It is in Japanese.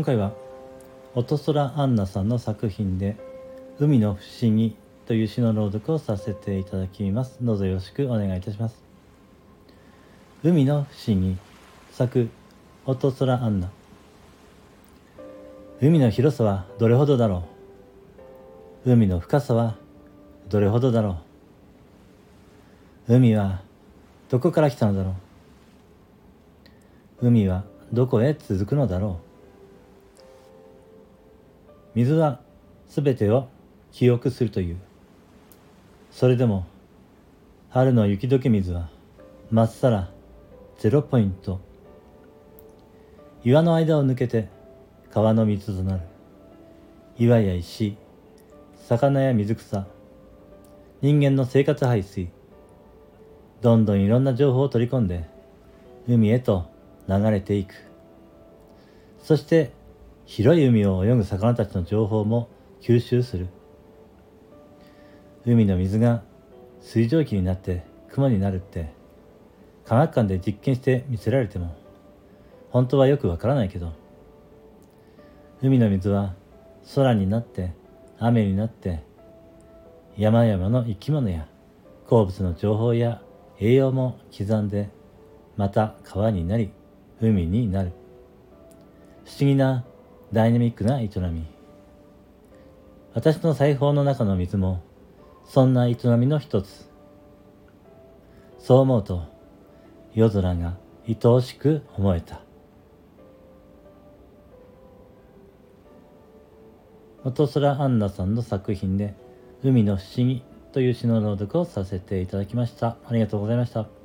今回は音空アンナさんの作品で「海の不思議」という詩の朗読をさせていただきます。どうぞよろしくお願いいたします。海の不思議作音空アンナ。海の広さはどれほどだろう。海の深さはどれほどだろう。海はどこから来たのだろう。海はどこへ続くのだろう。水はすべてを記憶するという。それでも春の雪解け水はまっさらゼロポイント。岩の間を抜けて川の水となる。岩や石魚や水草。人間の生活排水。どんどんいろんな情報を取り込んで海へと流れていく。そして広い海を泳ぐ魚たちの情報も吸収する。海の水が水蒸気になって雲になるって科学館で実験して見せられても本当はよくわからないけど海の水は空になって雨になって山々の生き物や鉱物の情報や栄養も刻んでまた川になり海になる。不思議なダイナミックな営み。私の裁縫の中の水もそんな営みの一つ。そう思うと夜空が愛おしく思えた。音空アンナさんの作品で「海の不思議」という詩の朗読をさせていただきました。ありがとうございました。